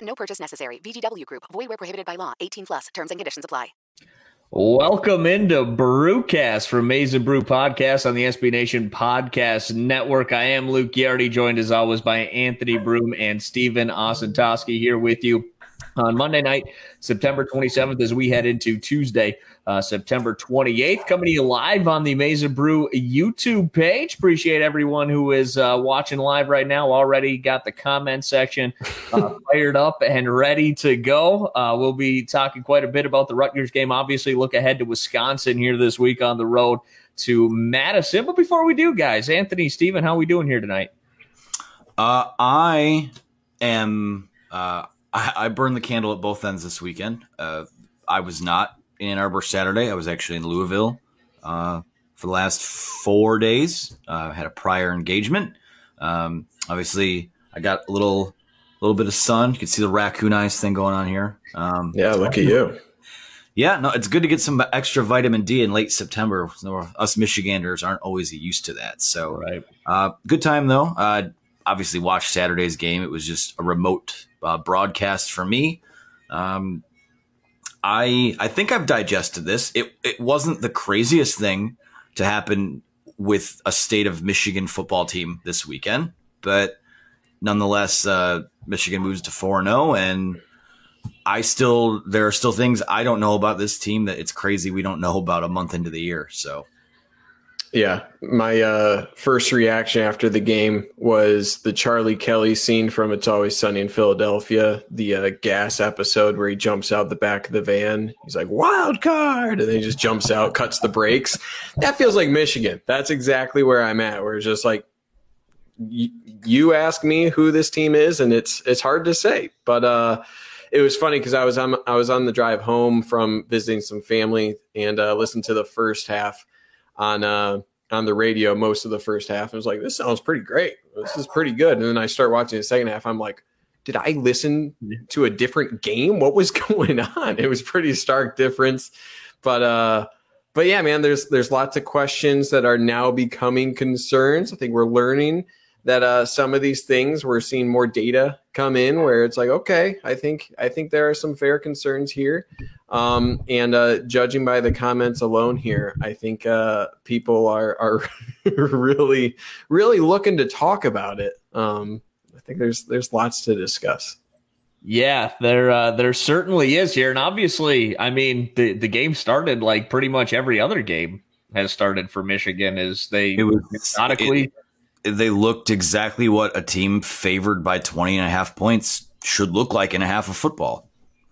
No purchase necessary. VGW Group. Void where prohibited by law. 18 plus. Terms and conditions apply. Welcome into Brewcast from and Brew Podcast on the SB Nation Podcast Network. I am Luke Yardy, joined as always by Anthony Broome and Stephen Osentoski here with you on Monday night, September 27th, as we head into Tuesday, uh, September 28th. Coming to you live on the and Brew YouTube page. Appreciate everyone who is uh, watching live right now. Already got the comment section uh, fired up and ready to go. Uh, we'll be talking quite a bit about the Rutgers game. Obviously, look ahead to Wisconsin here this week on the road to Madison. But before we do, guys, Anthony, Stephen, how are we doing here tonight? Uh, I am. Uh, I, I burned the candle at both ends this weekend. Uh, I was not Ann Arbor Saturday. I was actually in Louisville uh, for the last four days. Uh, I had a prior engagement. Um, obviously, I got a little, little bit of sun. You can see the raccoon eyes thing going on here. Um, yeah, look at you. Yeah, no, it's good to get some extra vitamin D in late September. Us Michiganders aren't always used to that. So, right. uh, good time though. Uh, obviously, watched Saturday's game. It was just a remote uh, broadcast for me. Um, I I think I've digested this. It it wasn't the craziest thing to happen with a state of Michigan football team this weekend, but nonetheless, uh, Michigan moves to four zero, and I still there are still things I don't know about this team that it's crazy we don't know about a month into the year. So yeah, my uh, first reaction after the game was the Charlie Kelly scene from It's Always Sunny in Philadelphia, the uh, gas episode where he jumps out the back of the van. He's like, wild card. And then he just jumps out, cuts the brakes. That feels like Michigan. That's exactly where I'm at, where it's just like, you ask me who this team is, and it's it's hard to say. But uh, it was funny because I was on I was on the drive home from visiting some family and uh, listened to the first half on uh, on the radio most of the first half. I was like, this sounds pretty great. This is pretty good. And then I start watching the second half. I'm like, did I listen to a different game? What was going on? It was pretty stark difference. But uh but yeah, man, there's there's lots of questions that are now becoming concerns. I think we're learning that uh, some of these things we're seeing more data come in where it's like okay i think i think there are some fair concerns here um, and uh, judging by the comments alone here i think uh, people are are really really looking to talk about it um, i think there's there's lots to discuss yeah, there uh, there certainly is here, and obviously, I mean, the the game started like pretty much every other game has started for Michigan. Is they it was methodically it, they looked exactly what a team favored by 20 and a half points should look like in a half of football.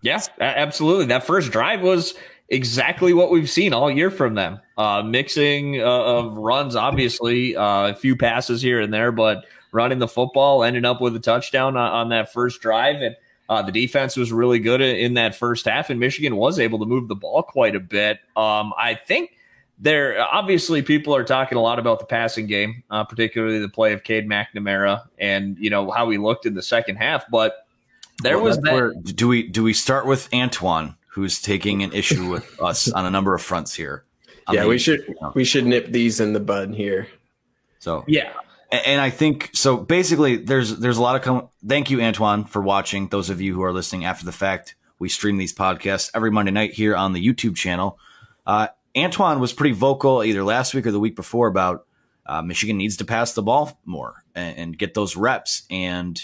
Yeah, absolutely. That first drive was exactly what we've seen all year from them. Uh, mixing uh, of runs, obviously, uh, a few passes here and there, but running the football, ending up with a touchdown on, on that first drive. And uh, the defense was really good in that first half, and Michigan was able to move the ball quite a bit. Um, I think there, obviously, people are talking a lot about the passing game, uh, particularly the play of Cade McNamara and you know how he looked in the second half. But there well, was that. Where, do we do we start with Antoine? who's taking an issue with us on a number of fronts here. I yeah, mean, we should you know. we should nip these in the bud here. So yeah, and, and I think so. Basically, there's there's a lot of com- thank you, Antoine, for watching. Those of you who are listening after the fact, we stream these podcasts every Monday night here on the YouTube channel. Uh, Antoine was pretty vocal either last week or the week before about uh, Michigan needs to pass the ball more and, and get those reps and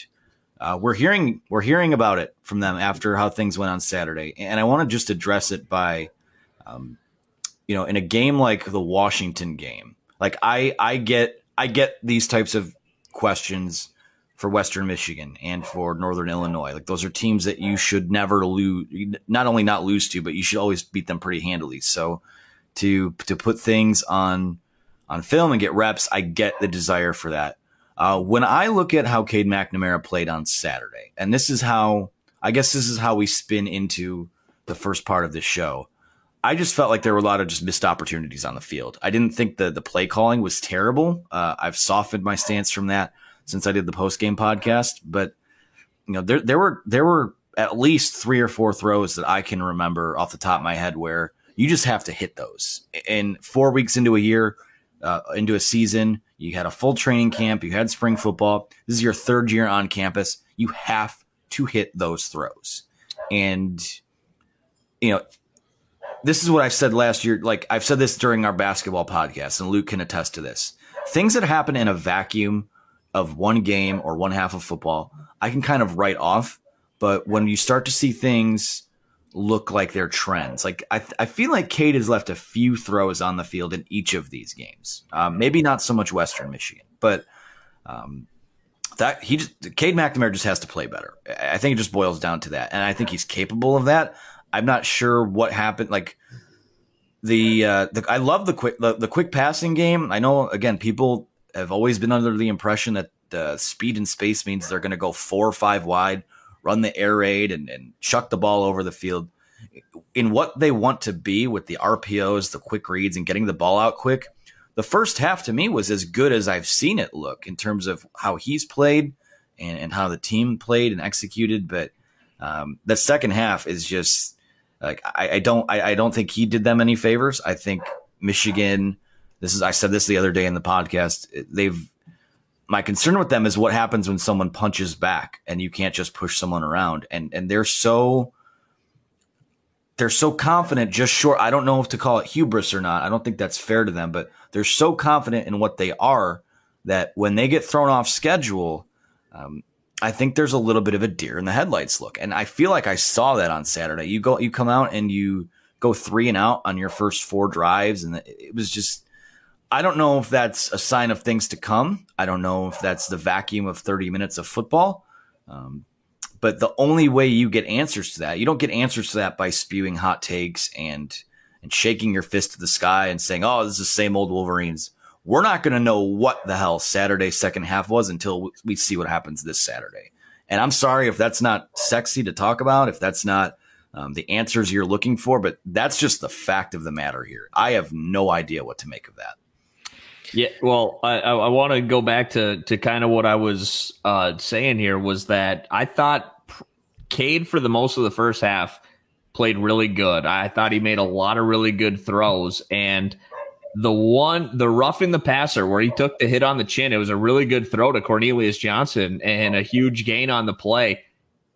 uh, we're hearing we're hearing about it from them after how things went on Saturday, and I want to just address it by, um, you know, in a game like the Washington game, like I I get I get these types of questions for Western Michigan and for Northern Illinois. Like those are teams that you should never lose, not only not lose to, but you should always beat them pretty handily. So to to put things on on film and get reps, I get the desire for that. Uh, when I look at how Cade McNamara played on Saturday, and this is how I guess this is how we spin into the first part of this show. I just felt like there were a lot of just missed opportunities on the field. I didn't think the the play calling was terrible. Uh, I've softened my stance from that since I did the post game podcast, but you know there there were there were at least three or four throws that I can remember off the top of my head where you just have to hit those. And four weeks into a year, uh, into a season, you had a full training camp. You had spring football. This is your third year on campus. You have to hit those throws. And, you know, this is what I said last year. Like I've said this during our basketball podcast, and Luke can attest to this. Things that happen in a vacuum of one game or one half of football, I can kind of write off. But when you start to see things look like their trends. Like I, I feel like Cade has left a few throws on the field in each of these games. Um, maybe not so much Western Michigan, but um, that he just Cade McNamara just has to play better. I think it just boils down to that, and I think he's capable of that. I'm not sure what happened. Like the, uh, the I love the quick the, the quick passing game. I know again people have always been under the impression that the speed and space means they're going to go four or five wide run the air raid and, and chuck the ball over the field. In what they want to be with the RPOs, the quick reads, and getting the ball out quick, the first half to me was as good as I've seen it look in terms of how he's played and, and how the team played and executed. But um, the second half is just like I, I don't I, I don't think he did them any favors. I think Michigan. This is I said this the other day in the podcast. They've my concern with them is what happens when someone punches back and you can't just push someone around. And and they're so they're so confident just short i don't know if to call it hubris or not. I don't think that's fair to them but they're so confident in what they are that when they get thrown off schedule um, i think there's a little bit of a deer in the headlights look. And i feel like i saw that on saturday. You go you come out and you go three and out on your first four drives and it was just I don't know if that's a sign of things to come. I don't know if that's the vacuum of 30 minutes of football. Um, but the only way you get answers to that, you don't get answers to that by spewing hot takes and and shaking your fist to the sky and saying, "Oh, this is the same old Wolverines." We're not going to know what the hell Saturday second half was until we see what happens this Saturday. And I'm sorry if that's not sexy to talk about, if that's not um, the answers you're looking for, but that's just the fact of the matter here. I have no idea what to make of that. Yeah, well, I, I want to go back to to kind of what I was uh, saying here was that I thought Cade for the most of the first half played really good. I thought he made a lot of really good throws, and the one the roughing the passer where he took the hit on the chin, it was a really good throw to Cornelius Johnson and a huge gain on the play.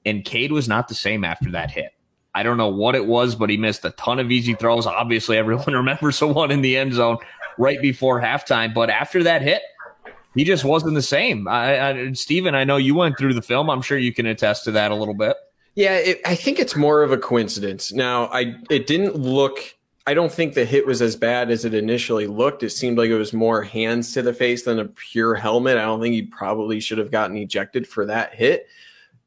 And Cade was not the same after that hit. I don't know what it was, but he missed a ton of easy throws. Obviously, everyone remembers the one in the end zone right before halftime. But after that hit, he just wasn't the same. I, I, Steven, I know you went through the film. I'm sure you can attest to that a little bit. Yeah, it, I think it's more of a coincidence. Now, I it didn't look. I don't think the hit was as bad as it initially looked. It seemed like it was more hands to the face than a pure helmet. I don't think he probably should have gotten ejected for that hit.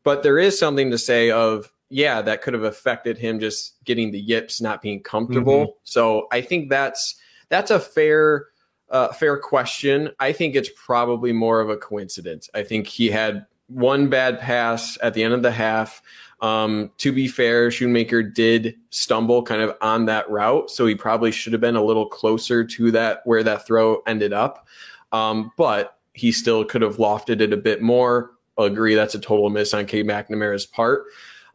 But there is something to say of yeah, that could have affected him just getting the yips, not being comfortable. Mm-hmm. So I think that's that's a fair uh, fair question. I think it's probably more of a coincidence. I think he had one bad pass at the end of the half. Um, to be fair, Schoonmaker did stumble kind of on that route, so he probably should have been a little closer to that where that throw ended up. Um, but he still could have lofted it a bit more. I'll agree that's a total miss on Cade McNamara's part.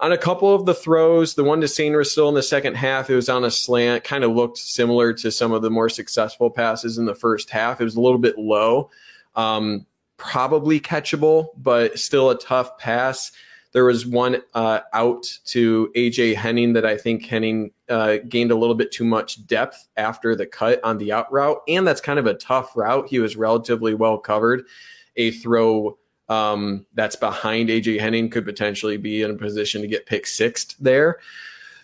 On a couple of the throws, the one to Sainristil in the second half, it was on a slant, kind of looked similar to some of the more successful passes in the first half. It was a little bit low, um, probably catchable, but still a tough pass. There was one uh, out to AJ Henning that I think Henning uh, gained a little bit too much depth after the cut on the out route, and that's kind of a tough route. He was relatively well covered. A throw um, that's behind AJ Henning could potentially be in a position to get pick sixth there.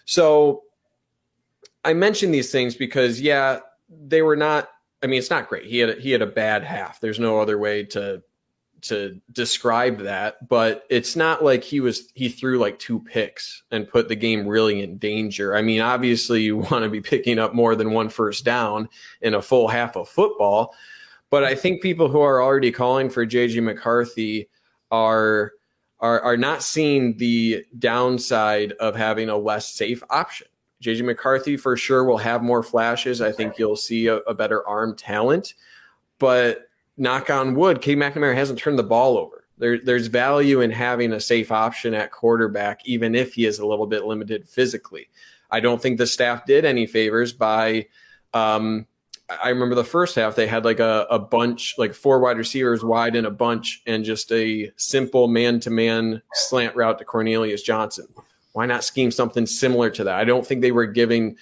So I mentioned these things because, yeah, they were not. I mean, it's not great. He had a, he had a bad half. There's no other way to to describe that, but it's not like he was he threw like two picks and put the game really in danger. I mean, obviously you want to be picking up more than one first down in a full half of football, but I think people who are already calling for JJ McCarthy are are are not seeing the downside of having a less safe option. JJ McCarthy for sure will have more flashes. I think you'll see a, a better arm talent, but knock on wood, Cade McNamara hasn't turned the ball over. There, there's value in having a safe option at quarterback, even if he is a little bit limited physically. I don't think the staff did any favors by um, I remember the first half they had like a, a bunch, like four wide receivers wide in a bunch, and just a simple man to man slant route to Cornelius Johnson. Why not scheme something similar to that? I don't think they were giving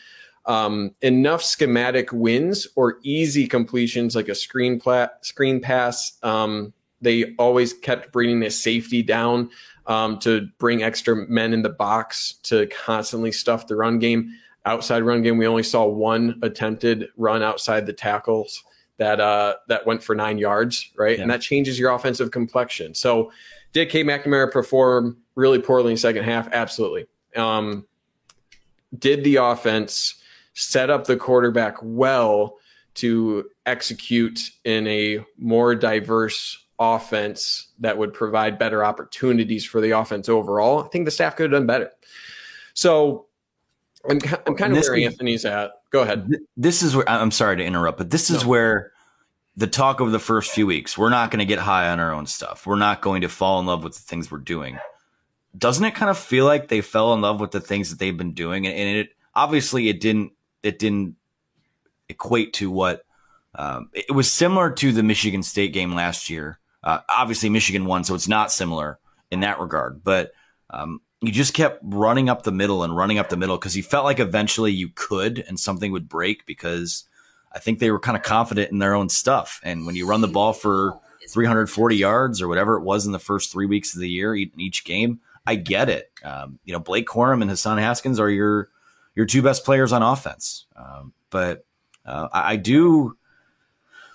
um, enough schematic wins or easy completions like a screen pla- screen pass. Um, they always kept bringing a safety down um, to bring extra men in the box to constantly stuff the run game outside run game, we only saw one attempted run outside the tackles that uh, that went for nine yards, right? Yeah. And that changes your offensive complexion. So, did Cade McNamara perform really poorly in the second half? Absolutely. Um, did the offense set up the quarterback well to execute in a more diverse offense that would provide better opportunities for the offense overall? I think the staff could have done better. So I'm, I'm kind of where Anthony's at. Go ahead. This is where I'm sorry to interrupt, but this is no. where the talk of the first few weeks, we're not going to get high on our own stuff. We're not going to fall in love with the things we're doing. Doesn't it kind of feel like they fell in love with the things that they've been doing? And it obviously it didn't it didn't equate to what um, it was similar to the Michigan State game last year. Uh, obviously, Michigan won, so it's not similar in that regard. But um, you just kept running up the middle and running up the middle because you felt like eventually you could and something would break because I think they were kind of confident in their own stuff. And when you run the ball for 340 yards or whatever it was in the first three weeks of the year in each game, I get it. Um, you know, Blake Corum and Hassan Haskins are your your two best players on offense. Um, but uh, I, I, do,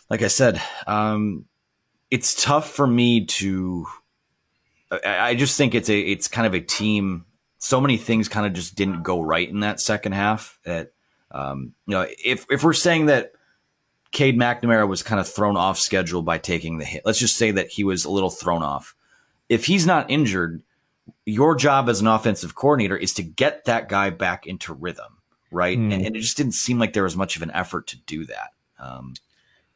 like I said, um, it's tough for me to I just think it's a it's kind of a team. So many things kind of just didn't go right in that second half. That um, you know, if if we're saying that Cade McNamara was kind of thrown off schedule by taking the hit, let's just say that he was a little thrown off. If he's not injured, your job as an offensive coordinator is to get that guy back into rhythm, right? Mm. And, and, it just didn't seem like there was much of an effort to do that. Um,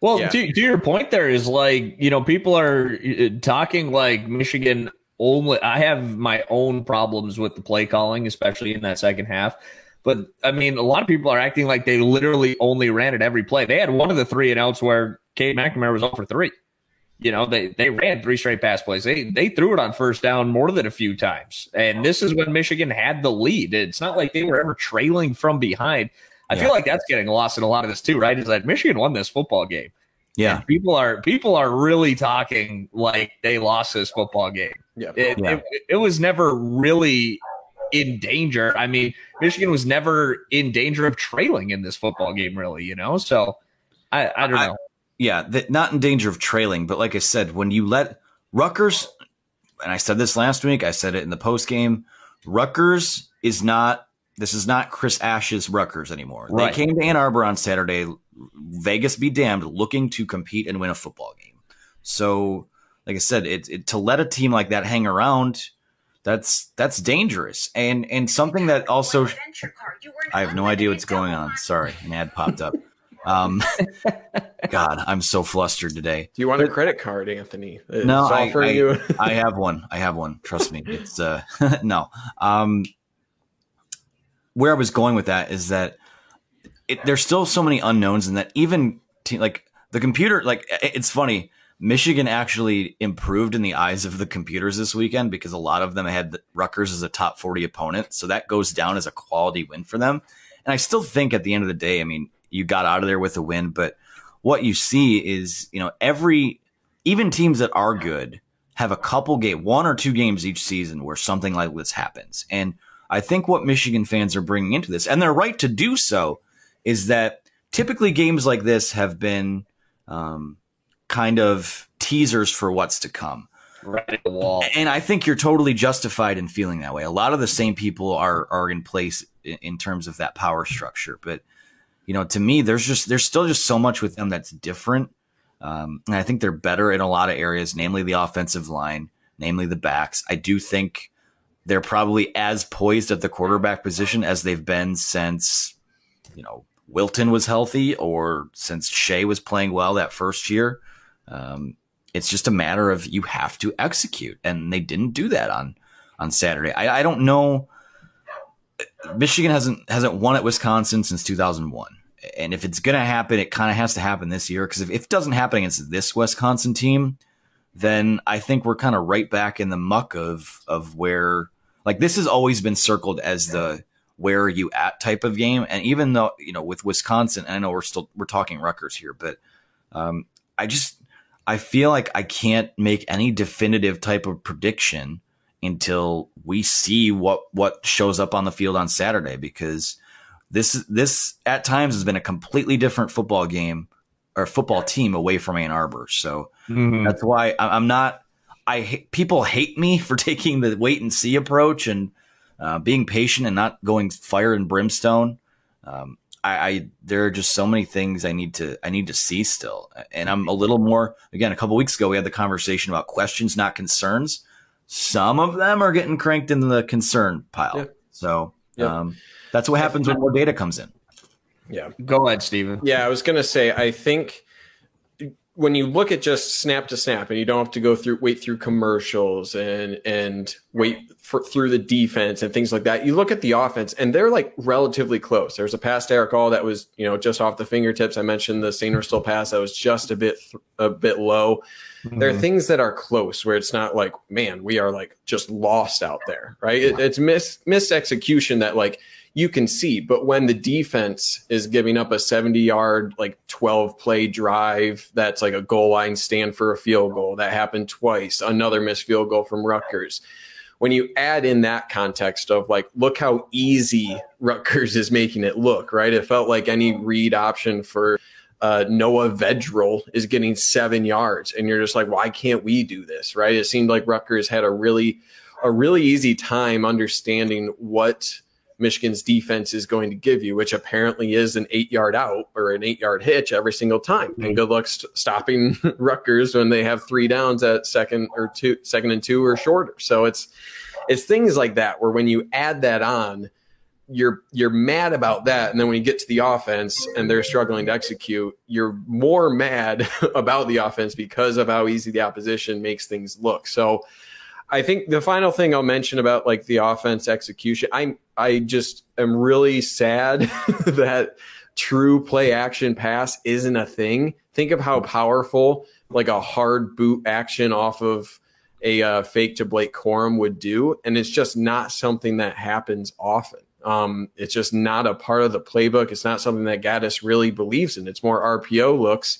well, yeah. to, to your point, there is like you know people are uh, talking like Michigan only I have my own problems with the play calling, especially in that second half. But I mean, a lot of people are acting like they literally only ran it every play. They had one of the three and outs where Cade McNamara was for three. You know, they they ran three straight pass plays. They they threw it on first down more than a few times. And this is when Michigan had the lead. It's not like they were ever trailing from behind. I yeah. feel like that's getting lost in a lot of this too, right? Is that Michigan won this football game. Yeah. And people are people are really talking like they lost this football game. Yeah. It, yeah. It, it, was never really in danger. I mean, Michigan was never in danger of trailing in this football game, really, you know? So I, I don't know. I, yeah, the, not in danger of trailing, but like I said, when you let Rutgers and I said this last week. I said it in the post game. Rutgers is not. This is not Chris Ash's Rutgers anymore. Right. They came to Ann Arbor on Saturday. Vegas be damned, looking to compete and win a football game. So, like I said, it, it to let a team like that hang around, that's that's dangerous. And and something that also, I have no idea what's going on. Sorry, an ad popped up. Um, God, I'm so flustered today. Do you want a credit card, Anthony? It's no, I, offering I, you- I have one. I have one. Trust me. It's uh no. Um where I was going with that is that it, there's still so many unknowns and that even like the computer like it's funny Michigan actually improved in the eyes of the computers this weekend because a lot of them had the Rutgers as a top 40 opponent. So that goes down as a quality win for them. And I still think at the end of the day, I mean, you got out of there with a win, but what you see is, you know, every even teams that are good have a couple game, one or two games each season where something like this happens. And I think what Michigan fans are bringing into this, and they're right to do so, is that typically games like this have been um, kind of teasers for what's to come. Right at the wall. And I think you're totally justified in feeling that way. A lot of the same people are are in place in, in terms of that power structure, but you know, to me, there's just there's still just so much with them that's different. Um, and I think they're better in a lot of areas, namely the offensive line, namely the backs. I do think they're probably as poised at the quarterback position as they've been since, you know, Wilton was healthy or since Shea was playing well that first year. Um, it's just a matter of you have to execute, and they didn't do that on on Saturday. I, I don't know. Michigan hasn't hasn't won at Wisconsin since 2001, and if it's going to happen, it kind of has to happen this year. Because if, if it doesn't happen against this Wisconsin team, then I think we're kind of right back in the muck of of where like this has always been circled as the where are you at type of game. And even though you know with Wisconsin, and I know we're still we're talking Rutgers here, but um, I just I feel like I can't make any definitive type of prediction until we see what what shows up on the field on Saturday because this this at times has been a completely different football game or football team away from Ann Arbor. So Mhm. that's why I'm not. I people hate me for taking the wait and see approach and uh, being patient and not going fire and brimstone. Um, I, I there are just so many things I need to I need to see still, and I'm a little more. Again, a couple weeks ago we had the conversation about questions, not concerns. Some of them are getting cranked in the concern pile. So Yep. um, that's what happens when more data comes in. Yeah. Go ahead, Steven. Yeah, I was going to say, I think when you look at just snap to snap and you don't have to go through, wait through commercials and, and wait for, through the defense and things like that, you look at the offense and they're like relatively close. There's a pass to Erick All that was, you know, just off the fingertips. I mentioned the Sainristil pass that was just a bit, a bit low. There are Mhm. things that are close where it's not like, man, we are like just lost out there, right? It, it's miss missed execution that like you can see, but when the defense is giving up a 70 yard, like 12 play drive, that's like a goal line stand for a field goal that happened twice, another missed field goal from Rutgers. When you add in that context of like, look how easy Rutgers is making it look, right? It felt like any read option for uh, Noah Vedral is getting seven yards, and you're just like, why can't we do this? Right? It seemed like Rutgers had a really, a really easy time understanding what Michigan's defense is going to give you, which apparently is an eight yard out or an eight yard hitch every single time. And mm-hmm. good luck st- stopping Rutgers when they have three downs at second or two, second and two or shorter. So it's it's things like that where when you add that on, you're you're mad about that and then when you get to the offense and they're struggling to execute you're more mad about the offense because of how easy the opposition makes things look so i think the final thing i'll mention about like the offense execution i'm i just am really sad that true play action pass isn't a thing think of how powerful like a hard boot action off of a uh, fake to Blake Corum would do, and it's just not something that happens often. Um, it's just not a part of the playbook. It's not something that Gattis really believes in. It's more RPO looks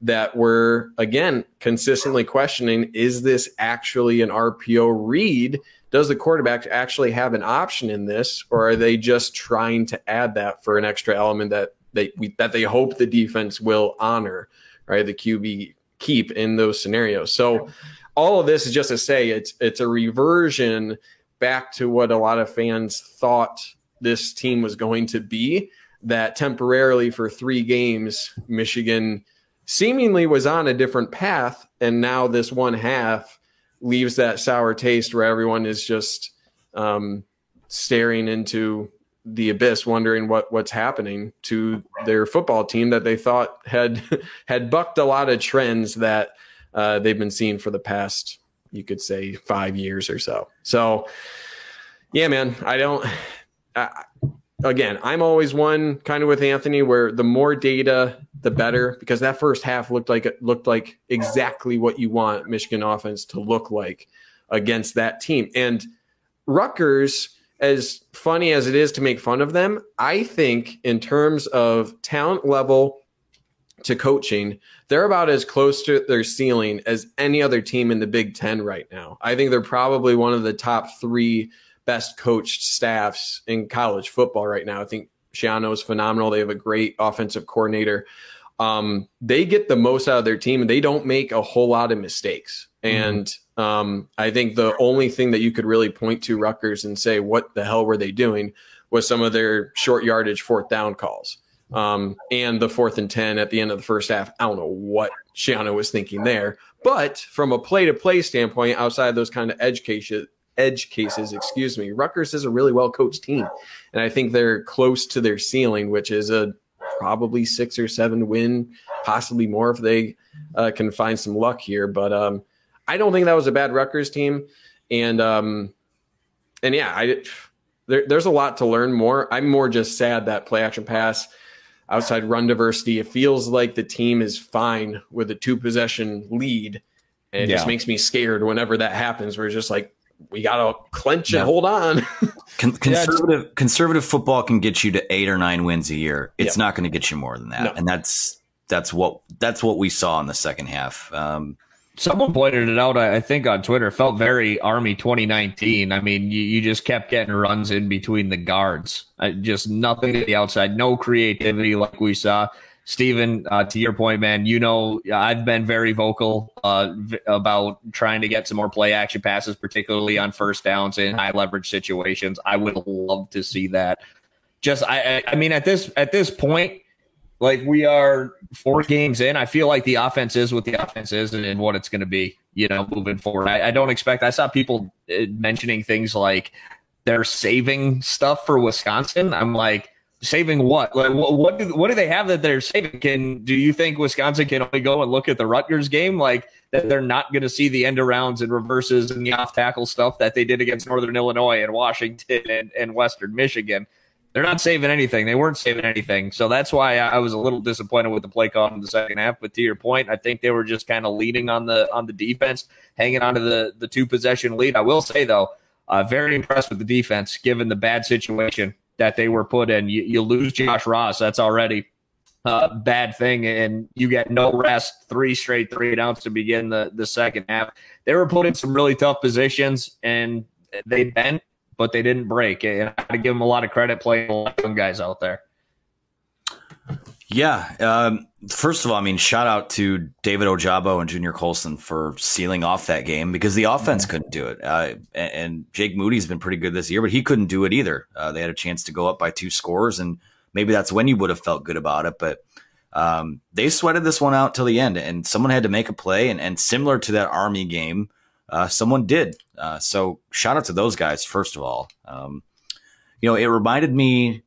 that we're again consistently questioning: Is this actually an RPO read? Does the quarterback actually have an option in this, or are they just trying to add that for an extra element that they we, that they hope the defense will honor? Right, the QB keep in those scenarios. So all of this is just to say it's it's a reversion back to what a lot of fans thought this team was going to be. That temporarily for three games, Michigan seemingly was on a different path, and now this one half leaves that sour taste where everyone is just um, staring into the abyss, wondering what what's happening to their football team that they thought had had bucked a lot of trends that uh, they've been seeing for the past, you could say, five years or so. So, yeah, man, I don't. I, again, I'm always one kind of with Anthony where the more data, the better, because that first half looked like it looked like exactly what you want Michigan offense to look like against that team. And Rutgers, as funny as it is to make fun of them, I think in terms of talent level to coaching, they're about as close to their ceiling as any other team in the Big Ten right now. I think they're probably one of the top three best coached staffs in college football right now. I think Schiano is phenomenal. They have a great offensive coordinator. Um, they get the most out of their team and they don't make a whole lot of mistakes. Mm-hmm. And um, I think the only thing that you could really point to Rutgers and say, what the hell were they doing was some of their short yardage fourth down calls. Um, and the fourth and 10 at the end of the first half. I don't know what Schiano was thinking there. But from a play to play standpoint, outside of those kind of edge cases, edge cases, excuse me, Rutgers is a really well coached team. And I think they're close to their ceiling, which is a probably six or seven win, possibly more if they uh, can find some luck here. But um, I don't think that was a bad Rutgers team. And um, and yeah, I there, there's a lot to learn more. I'm more just sad that play action pass outside run diversity. It feels like the team is fine with a two possession lead. And it yeah. just makes me scared whenever that happens. We're just like, we got to clench yeah. and hold on. Con- conservative yeah, conservative football can get you to eight or nine wins a year. It's not going to get you more than that. No. And that's that's what that's what we saw in the second half. Um, Someone pointed it out, I think, on Twitter. Felt very Army 2019. I mean, you, you just kept getting runs in between the guards. Uh, just nothing to the outside, no creativity like we saw. Stephen, uh, to your point, man, you know, I've been very vocal uh, v- about trying to get some more play action passes, particularly on first downs in high leverage situations. I would love to see that. Just, I, I mean, at this at this point, like we are four games in. I feel like the offense is what the offense is and, and what it's going to be, you know, moving forward. I, I, don't expect, I saw people uh, mentioning things like they're saving stuff for Wisconsin. I'm like, saving what? Like, what, do, what do they have that they're saving? Can, do you think Wisconsin can only go and look at the Rutgers game? Like, that they're not going to see the end arounds and reverses and the off tackle stuff that they did against Northern Illinois and Washington and, and Western Michigan they're not saving anything. They weren't saving anything. So that's why I was a little disappointed with the play call in the second half. But to your point, I think they were just kind of leaning on the on the defense, hanging on to the the two possession lead. I will say though, uh, very impressed with the defense given the bad situation that they were put in. You, you lose Josh Ross, that's already a bad thing, and you get no rest, three straight three downs to begin the the second half. They were put in some really tough positions, and they bent but they didn't break. And I got to give them a lot of credit playing a lot of guys out there. Yeah. Um, first of all, I mean, shout out to David Ojabo and Junior Colson for sealing off that game because the offense mm-hmm. couldn't do it. Uh, and, and, Jake Moody's been pretty good this year, but he couldn't do it either. Uh, they had a chance to go up by two scores, and maybe that's when you would have felt good about it. But um, they sweated this one out till the end, and someone had to make a play. And, and similar to that Army game, uh, someone did. Uh, so shout out to those guys first of all. Um, you know, it reminded me.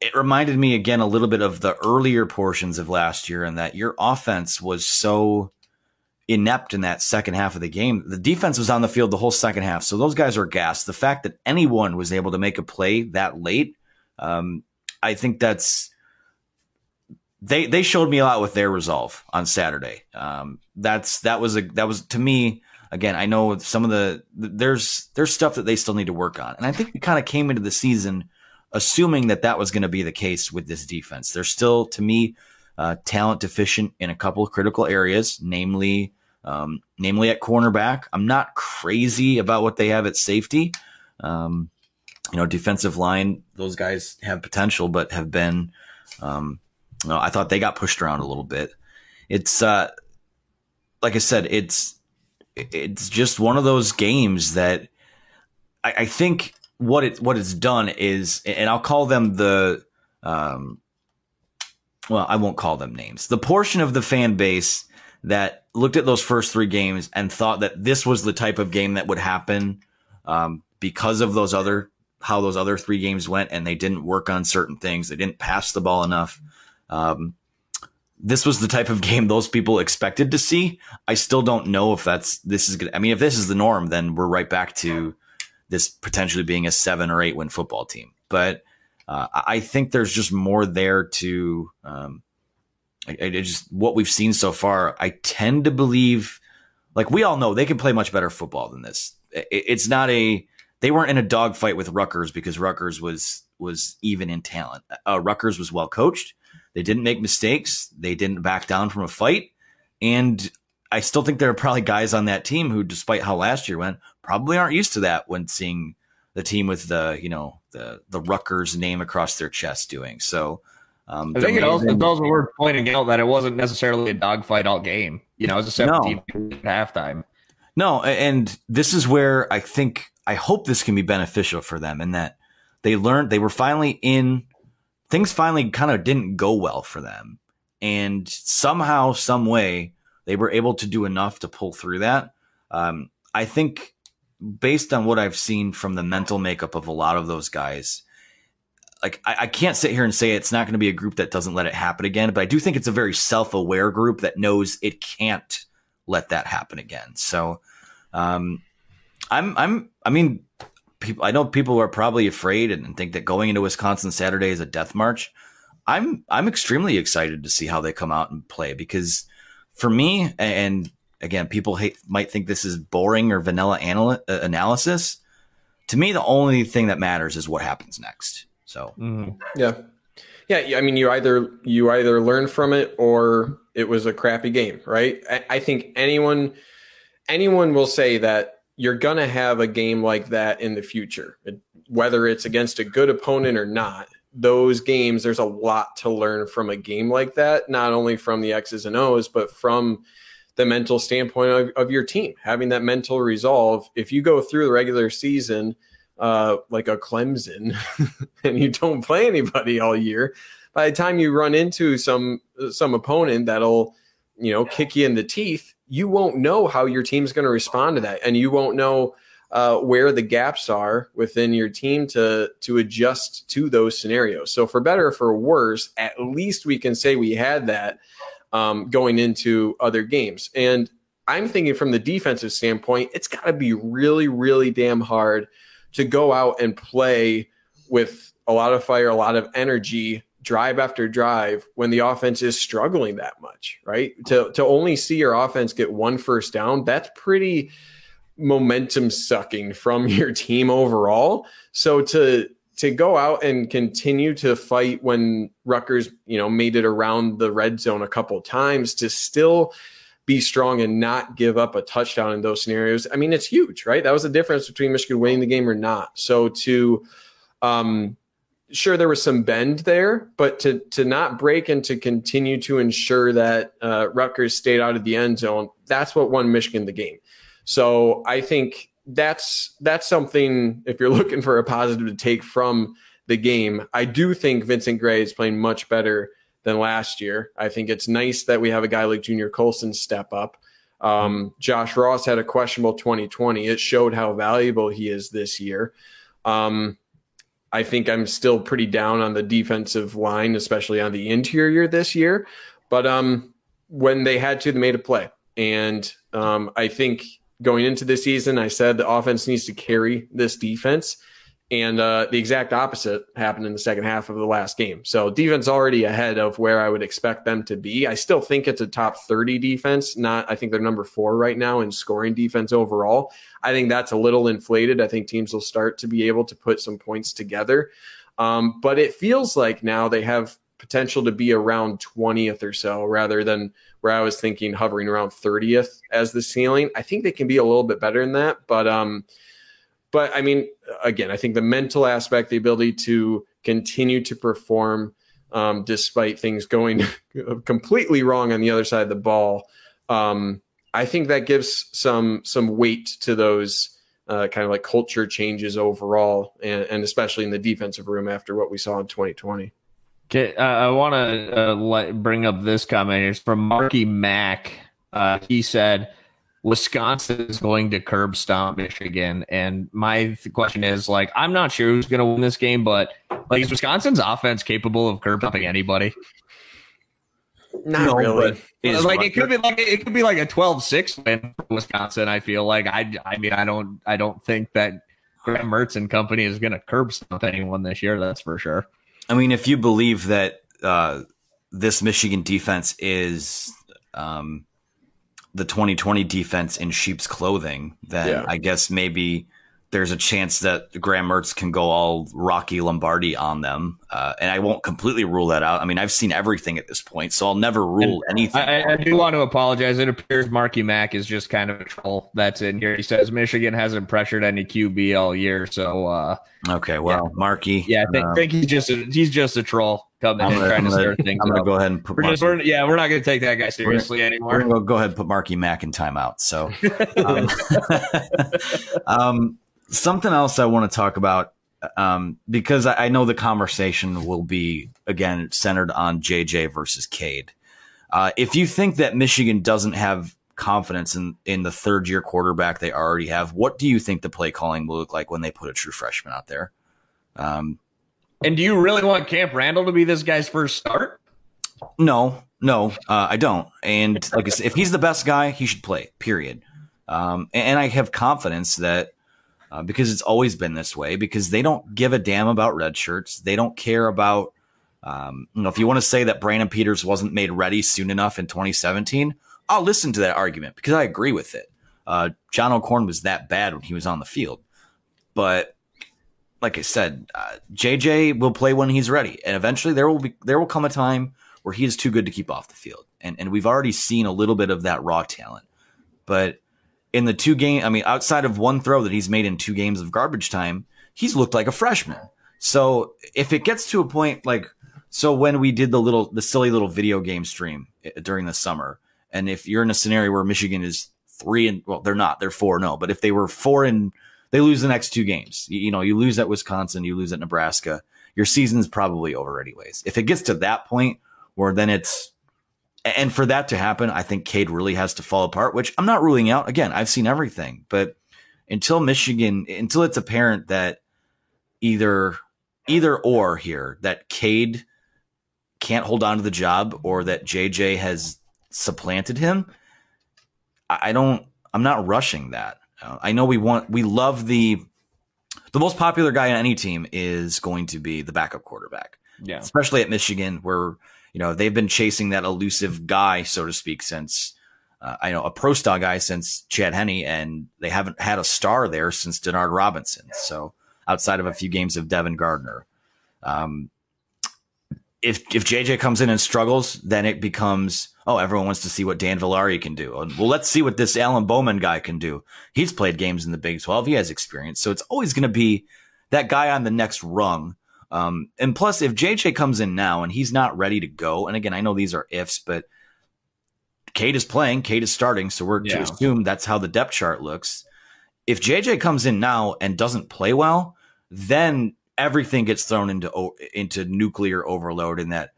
It reminded me again a little bit of the earlier portions of last year, and that your offense was so inept in that second half of the game. The defense was on the field the whole second half, so those guys are gassed. The fact that anyone was able to make a play that late, um, I think that's they they showed me a lot with their resolve on Saturday. Um, that's that was a that was to me again, I know some of the there's there's stuff that they still need to work on, and I think we kind of came into the season assuming that that was going to be the case with this defense. They're still, to me, uh, talent deficient in a couple of critical areas, namely, um, namely at cornerback. I'm not crazy about what they have at safety. Um, you know, defensive line; those guys have potential, but have been. Um, you know, I thought they got pushed around a little bit. It's uh, like I said, it's it's just one of those games that I, I think what it what it's done is, and I'll call them the, um, well, I won't call them names. The portion of the fan base that looked at those first three games and thought that this was the type of game that would happen um, because of those other how those other three games went, and they didn't work on certain things. They didn't pass the ball enough. Um, this was the type of game those people expected to see. I still don't know if that's this is good. I mean, if this is the norm, then we're right back to this potentially being a seven or eight win football team. But uh, I think there's just more there to um, I, I just what we've seen so far. I tend to believe, like we all know, they can play much better football than this. It, it's not a they weren't in a dogfight with Rutgers because Rutgers was was even in talent. Uh, Rutgers was well coached. They didn't make mistakes. They didn't back down from a fight. And I still think there are probably guys on that team who, despite how last year went, probably aren't used to that when seeing the team with the, you know, the the Rutgers name across their chest doing. So um, I think it also, it's also worth pointing out that it wasn't necessarily a dogfight all game. You know, it was a 17 no. at halftime. No, and this is where I think I hope this can be beneficial for them in that they learned they were finally in things finally kind of didn't go well for them. And somehow, some way, they were able to do enough to pull through that. Um, I think, based on what I've seen from the mental makeup of a lot of those guys, like I, I can't sit here and say it's not going to be a group that doesn't let it happen again, but I do think it's a very self-aware group that knows it can't let that happen again. So, um, I'm, I'm, I mean, people, I know people are probably afraid and think that going into Wisconsin Saturday is a death march. I'm, I'm extremely excited to see how they come out and play because for me, and again, people hate, might think this is boring or vanilla anal- uh, analysis. To me, the only thing that matters is what happens next. So, mm-hmm. yeah, yeah. I mean, you either you either learn from it or it was a crappy game, right? I, I think anyone anyone will say that you're going to have a game like that in the future, whether it's against a good opponent or not. Those games, there's a lot to learn from a game like that, not only from the X's and O's, but from the mental standpoint of, of your team, having that mental resolve. If you go through the regular season, uh, like a Clemson, and you don't play anybody all year, by the time you run into some some opponent that'll you know kick you in the teeth, you won't know how your team's going to respond to that, and you won't know uh, where the gaps are within your team to to adjust to those scenarios. So for better or for worse, at least we can say we had that um, going into other games. And I'm thinking from the defensive standpoint, it's got to be really, really damn hard to go out and play with a lot of fire, a lot of energy drive after drive when the offense is struggling that much, right? To to only see your offense get one first down, that's pretty momentum sucking from your team overall. So to to go out and continue to fight when Rutgers, you know, made it around the red zone a couple times to still be strong and not give up a touchdown in those scenarios. I mean, it's huge, right? That was the difference between Michigan winning the game or not. So to um sure there was some bend there, but to to not break and to continue to ensure that uh, Rutgers stayed out of the end zone, that's what won Michigan the game. So I think that's that's something if you're looking for a positive to take from the game. I do think Vincent Gray is playing much better than last year. I think it's nice that we have a guy like Junior Colson step up. Um, Josh Ross had a questionable 2020. It showed how valuable he is this year. Um, I think I'm still pretty down on the defensive line, especially on the interior this year. But um, when they had to, they made a play. And um, I think going into the season, I said the offense needs to carry this defense. And uh, the exact opposite happened in the second half of the last game. So defense already ahead of where I would expect them to be. I still think it's a top 30 defense. Not, I think they're number four right now in scoring defense overall. I think that's a little inflated. I think teams will start to be able to put some points together. Um, but it feels like now they have potential to be around 20th or so rather than where I was thinking hovering around 30th as the ceiling. I think they can be a little bit better than that. But, um, but I mean, again, I think the mental aspect, the ability to continue to perform um, despite things going completely wrong on the other side of the ball, um, I think that gives some some weight to those uh, kind of like culture changes overall, and, and, especially in the defensive room after what we saw in 2020. Okay, uh, I want to uh, bring up this comment. It's from Marky Mack. Uh, he said, "Wisconsin is going to curb stomp Michigan," and my question is, like, I'm not sure who's going to win this game, but like, is Wisconsin's offense capable of curb stomping anybody? Not no, really. like it could be like it could be like a 12-6 win for Wisconsin. I feel like I I mean I don't I don't think that Graham Mertz and company is going to curb stomp anyone this year. That's for sure. I mean, if you believe that uh, this Michigan defense is um, the 2020 defense in sheep's clothing, then yeah. I guess maybe there's a chance that Graham Mertz can go all Rocky Lombardi on them. Uh, and I won't completely rule that out. I mean, I've seen everything at this point, so I'll never rule and anything. I, I, do want to apologize. It appears Marky Mack is just kind of a troll that's in here. He says Michigan hasn't pressured any QB all year. So, uh, okay, well, yeah. Marky. Yeah, I think, uh, think, he's just a, he's just a troll coming I'm in gonna, trying to stir things I'm going to go ahead and put we're just, we're, yeah, we're not going to take that guy seriously we're, anymore. We're to go ahead and put Marky Mack in timeout. So, um, um something else I want to talk about um, because I, I, know the conversation will be again centered on JJ versus Cade. Uh, if you think that Michigan doesn't have confidence in in the third year quarterback they already have, what do you think the play calling will look like when they put a true freshman out there? Um, and do you really want Camp Randall to be this guy's first start? No, no, uh, I don't. And like I said, if he's the best guy, he should play. Period. Um, and, and I have confidence that uh, because it's always been this way. Because they don't give a damn about red shirts. They don't care about. Um, you know, if you want to say that Brandon Peters wasn't made ready soon enough in 2017, I'll listen to that argument because I agree with it. Uh, John O'Korn was that bad when he was on the field, but like I said, uh, JJ will play when he's ready, and eventually there will be there will come a time where he is too good to keep off the field, and and we've already seen a little bit of that raw talent, but in the two game, I mean, outside of one throw that he's made in two games of garbage time, he's looked like a freshman. So if it gets to a point like, so when we did the little, the silly little video game stream eh, during the summer, and if you're in a scenario where Michigan is three and, well, they're not, they're four, no, but if they were four and they lose the next two games, you, you know, you lose at Wisconsin, you lose at Nebraska, your season's probably over anyways. If it gets to that point where then it's, and for that to happen, I think Cade really has to fall apart, which I'm not ruling out. Again, I've seen everything, but until Michigan, until it's apparent that either either or here that Cade can't hold on to the job or that JJ has supplanted him, I don't. I'm not rushing that. Uh, I know we want we love the the most popular guy on any team is going to be the backup quarterback. Yeah, especially at Michigan where you know, they've been chasing that elusive guy, so to speak, since uh, I know a pro star guy since Chad Henne, and they haven't had a star there since Denard Robinson. So outside of a few games of Devin Gardner, um, if if JJ comes in and struggles, then it becomes oh everyone wants to see what Dan Villari can do. Well, let's see what this Alan Bowman guy can do. He's played games in the Big Twelve. He has experience, so it's always going to be that guy on the next rung um, and plus, if JJ comes in now and he's not ready to go, and again, I know these are ifs, but Cade is playing, Cade is starting, so we're yeah. to assume that's how the depth chart looks. If JJ comes in now and doesn't play well, then everything gets thrown into into nuclear overload, and that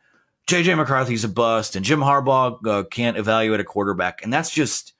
JJ McCarthy's a bust, and Jim Harbaugh uh, can't evaluate a quarterback, and that's just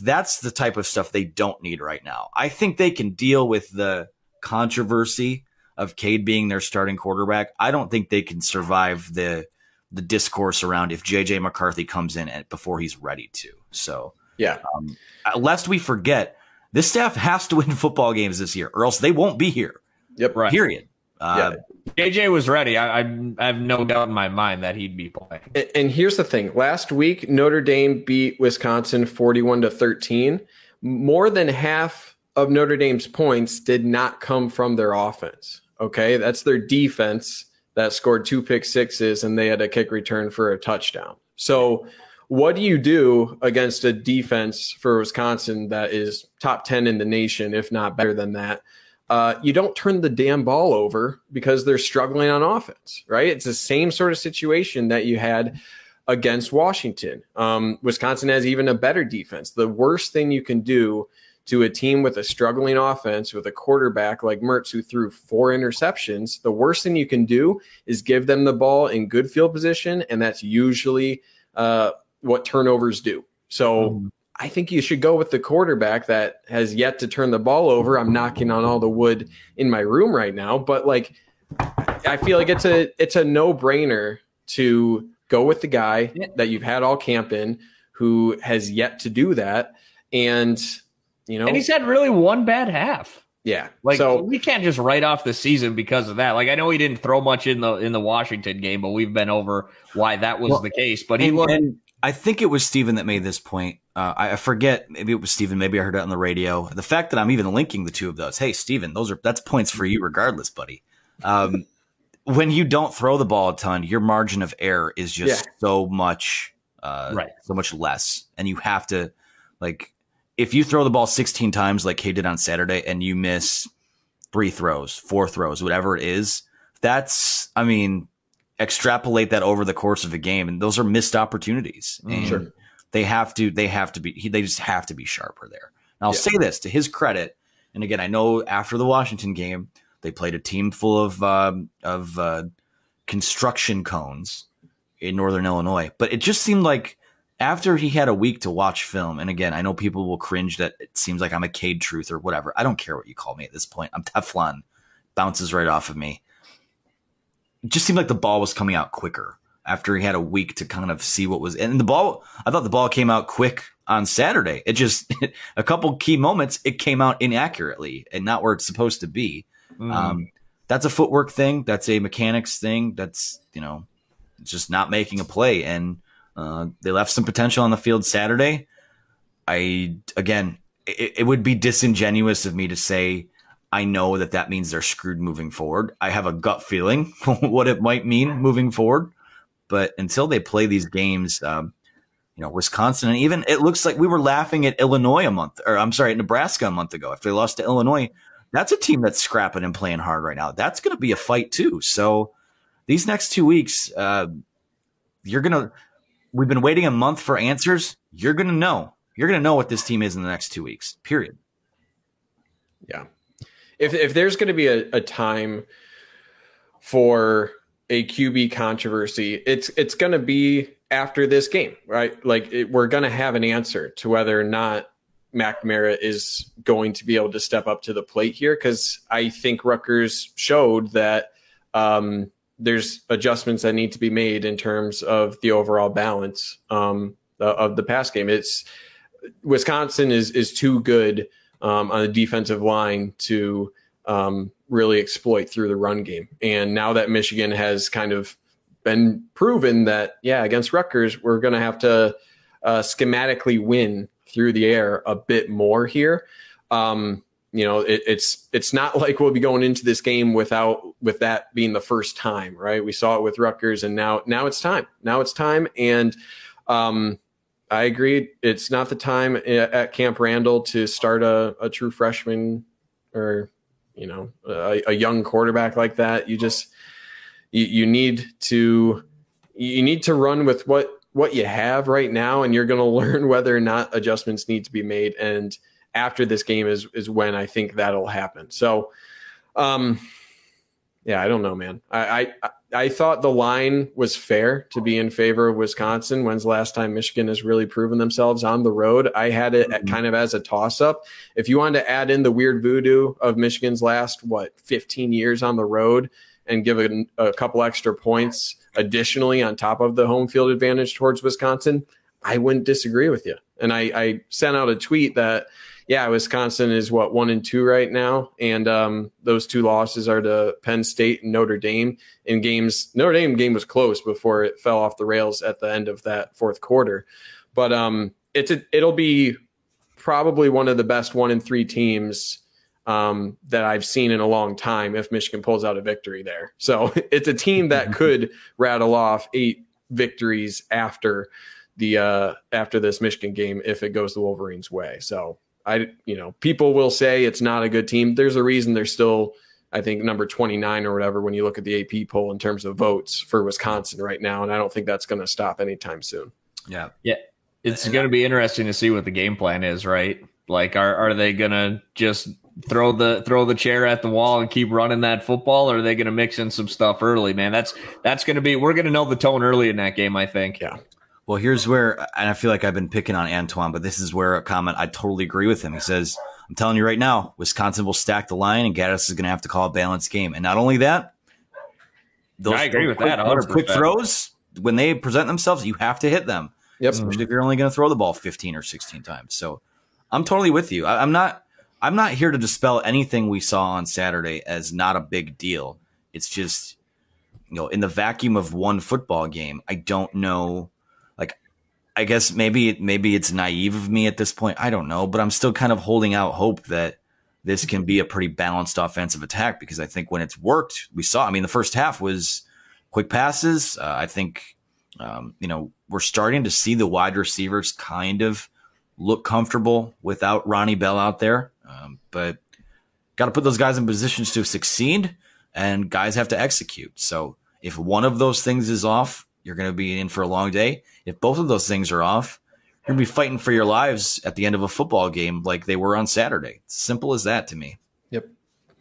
that's the type of stuff they don't need right now. I think they can deal with the controversy of Cade being their starting quarterback, I don't think they can survive the the discourse around if JJ McCarthy comes in at, before he's ready to. So yeah, um, lest we forget, this staff has to win football games this year, or else they won't be here. Yep. Right. Period. Uh, yeah. JJ was ready. I, I, I, have no doubt in my mind that he'd be playing. And, and here's the thing: last week, Notre Dame beat Wisconsin forty-one to thirteen. More than half of Notre Dame's points did not come from their offense. Okay, that's their defense that scored two pick sixes and they had a kick return for a touchdown. So, what do you do against a defense for Wisconsin that is top 10 in the nation, if not better than that? Uh, you don't turn the damn ball over because they're struggling on offense, right? It's the same sort of situation that you had against Washington. Um, Wisconsin has even a better defense. The worst thing you can do to a team with a struggling offense with a quarterback like Mertz who threw four interceptions, the worst thing you can do is give them the ball in good field position, and that's usually uh, what turnovers do. So mm. I think you should go with the quarterback that has yet to turn the ball over. I'm knocking on all the wood in my room right now, but like I feel like it's a it's a no brainer to go with the guy that you've had all camp in who has yet to do that, and you know, and he's had really one bad half. Yeah, like so we can't just write off the season because of that. Like I know he didn't throw much in the in the Washington game, but we've been over why that was well, the case. But he and, looked. And I think it was Steven that made this point. Uh, I, I, forget. Maybe it was Steven. Maybe I heard it on the radio. The fact that I'm even linking the two of those. Hey, Steven, those are that's points for you, regardless, buddy. Um, when you don't throw the ball a ton, your margin of error is just yeah. so much, uh, right? So much less, and you have to like if you throw the ball 16 times like he did on Saturday and you miss three throws, four throws, whatever it is, that's, I mean, extrapolate that over the course of a game. And those are missed opportunities. Mm, and sure. they have to, they have to be, they just have to be sharper there. And I'll yeah. say this to his credit. And again, I know after the Washington game, they played a team full of, um, of, uh, construction cones in Northern Illinois, but it just seemed like after he had a week to watch film, and again, I know people will cringe that it seems like I'm a Cade truth or whatever. I don't care what you call me at this point. I'm Teflon, bounces right off of me. It just seemed like the ball was coming out quicker after he had a week to kind of see what was. And the ball, I thought the ball came out quick on Saturday. It just a couple key moments, it came out inaccurately and not where it's supposed to be. Mm. Um, that's a footwork thing. That's a mechanics thing. That's you know, just not making a play and uh, they left some potential on the field Saturday. I again, it, it, would be disingenuous of me to say I know that that means they're screwed moving forward. I have a gut feeling what it might mean moving forward, but until they play these games, um, you know, Wisconsin and even it looks like we were laughing at Illinois a month, or I'm sorry, Nebraska a month ago. If they lost to Illinois, that's a team that's scrapping and playing hard right now. That's going to be a fight too. So these next two weeks, uh, you're gonna we've been waiting a month for answers. You're going to know. You're going to know what this team is in the next two weeks, period. Yeah. If, if there's going to be a, a time for a QB controversy, it's it's going to be after this game, right? Like it, we're going to have an answer to whether or not McNamara is going to be able to step up to the plate here because I think Rutgers showed that um, there's adjustments that need to be made in terms of the overall balance um, of the pass game. It's Wisconsin is is too good um, on the defensive line to um, really exploit through the run game. And now that Michigan has kind of been proven that yeah, against Rutgers, we're going to have to uh, schematically win through the air a bit more here. Um, you know, it, it's it's not like we'll be going into this game without with that being the first time, right? We saw it with Rutgers, and now now it's time. Now it's time, and um, I agree. It's not the time at Camp Randall to start a, a true freshman or you know a, a, young quarterback like that. You just you, you need to you need to run with what what you have right now, and you're going to learn whether or not adjustments need to be made and after this game is is when I think that'll happen. So, um, yeah, I don't know, man. I, I I thought the line was fair to be in favor of Wisconsin. When's the last time Michigan has really proven themselves on the road? I had it mm-hmm. kind of as a toss up. If you wanted to add in the weird voodoo of Michigan's last what 15 years on the road and give a, a couple extra points additionally on top of the home field advantage towards Wisconsin, I wouldn't disagree with you. And I, I sent out a tweet that yeah, Wisconsin is what one and two right now, and um, those two losses are to Penn State and Notre Dame in games. Notre Dame game was close before it fell off the rails at the end of that fourth quarter, but um, it's a, it'll be probably one of the best one and three teams um, that I've seen in a long time if Michigan pulls out a victory there. So it's a team that could rattle off eight victories after the uh, after this Michigan game if it goes the Wolverines' way. So I, you know, people will say it's not a good team. There's a reason they're still I think number 29 or whatever when you look at the AP poll in terms of votes for Wisconsin right now, and I don't think that's going to stop anytime soon. Yeah, yeah, it's going to be interesting to see what the game plan is, right? Like, are are they going to just throw the throw the chair at the wall and keep running that football, or are they going to mix in some stuff early? Man, that's that's going to be we're going to know the tone early in that game. I think. Yeah. Well, here's where, and I feel like I've been picking on Antoine, but this is where a comment I totally agree with him. He says, "I'm telling you right now, Wisconsin will stack the line, and Gattis is going to have to call a balanced game. And not only that, those I agree with quick, that. 100%. quick throws when they present themselves, you have to hit them. Yep. Especially if you're only going to throw the ball 15 or 16 times. So I'm totally with you. I, I'm not. I'm not here to dispel anything we saw on Saturday as not a big deal. It's just, you know, in the vacuum of one football game, I don't know. I guess maybe maybe it's naive of me at this point. I don't know, but I'm still kind of holding out hope that this can be a pretty balanced offensive attack because I think when it's worked, we saw. I mean, the first half was quick passes. Uh, I think, um, you know, we're starting to see the wide receivers kind of look comfortable without Ronnie Bell out there. Um, but got to put those guys in positions to succeed, and guys have to execute. So if one of those things is off, you're going to be in for a long day. If both of those things are off, you're going to be fighting for your lives at the end of a football game like they were on Saturday. Simple as that to me. Yep.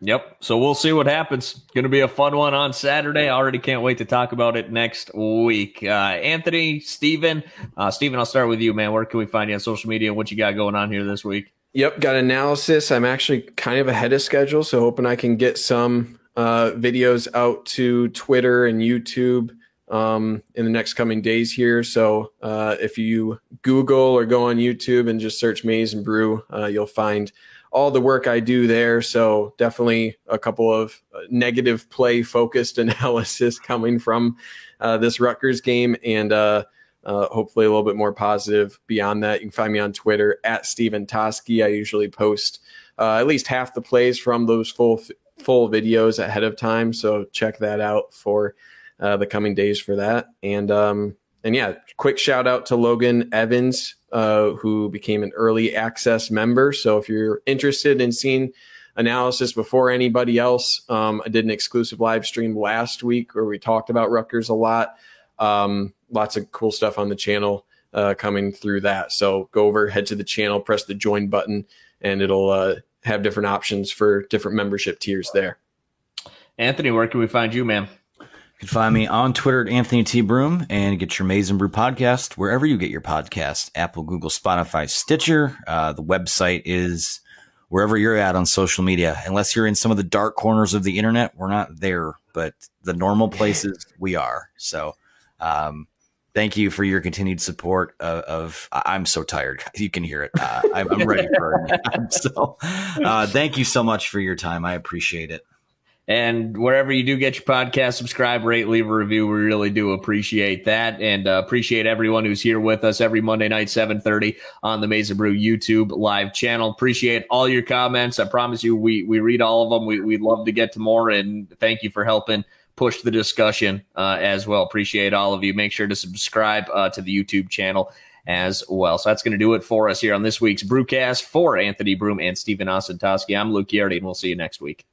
Yep. So we'll see what happens. Going to be a fun one on Saturday. I already can't wait to talk about it next week. Uh, Anthony, Steven, uh, Steven, I'll start with you, man. Where can we find you on social media? What you got going on here this week? Yep, got analysis. I'm actually kind of ahead of schedule, so hoping I can get some uh, videos out to Twitter and YouTube um, in the next coming days here. So uh, if you Google or go on YouTube and just search Maize and Brew, uh, you'll find all the work I do there. So definitely a couple of uh, negative play focused analysis coming from uh, this Rutgers game and uh, uh, hopefully a little bit more positive beyond that. You can find me on Twitter at Stephen Toski. I usually post uh, at least half the plays from those full full videos ahead of time. So check that out for uh, the coming days for that. And um, and yeah, quick shout out to Logan Evans, uh, who became an early access member. So if you're interested in seeing analysis before anybody else, um, I did an exclusive live stream last week where we talked about Rutgers a lot. Um, lots of cool stuff on the channel uh, coming through that. So go over, head to the channel, press the join button, and it'll uh, have different options for different membership tiers there. Anthony, where can we find you, man? You can find me on Twitter at Anthony T. Broome and get your Maize and Brew podcast wherever you get your podcast Apple, Google, Spotify, Stitcher. Uh, the website is wherever you're at on social media. Unless you're in some of the dark corners of the internet, we're not there, but the normal places we are. So, um, thank you for your continued support of, of I'm so tired. You can hear it. Uh, I'm, I'm, ready for it. so, uh, thank you so much for your time. I appreciate it. And wherever you do get your podcast, subscribe, rate, leave a review. We really do appreciate that, and uh, appreciate everyone who's here with us every Monday night, seven thirty on the and Brew YouTube live channel. Appreciate all your comments. I promise you, we we read all of them. We we'd love to get to more, and thank you for helping push the discussion uh, as well. Appreciate all of you. Make sure to subscribe uh, to the YouTube channel as well. So that's going to do it for us here on this week's Brewcast for Anthony Broome and Stephen Osentoski. I'm Luke Yardy, and we'll see you next week.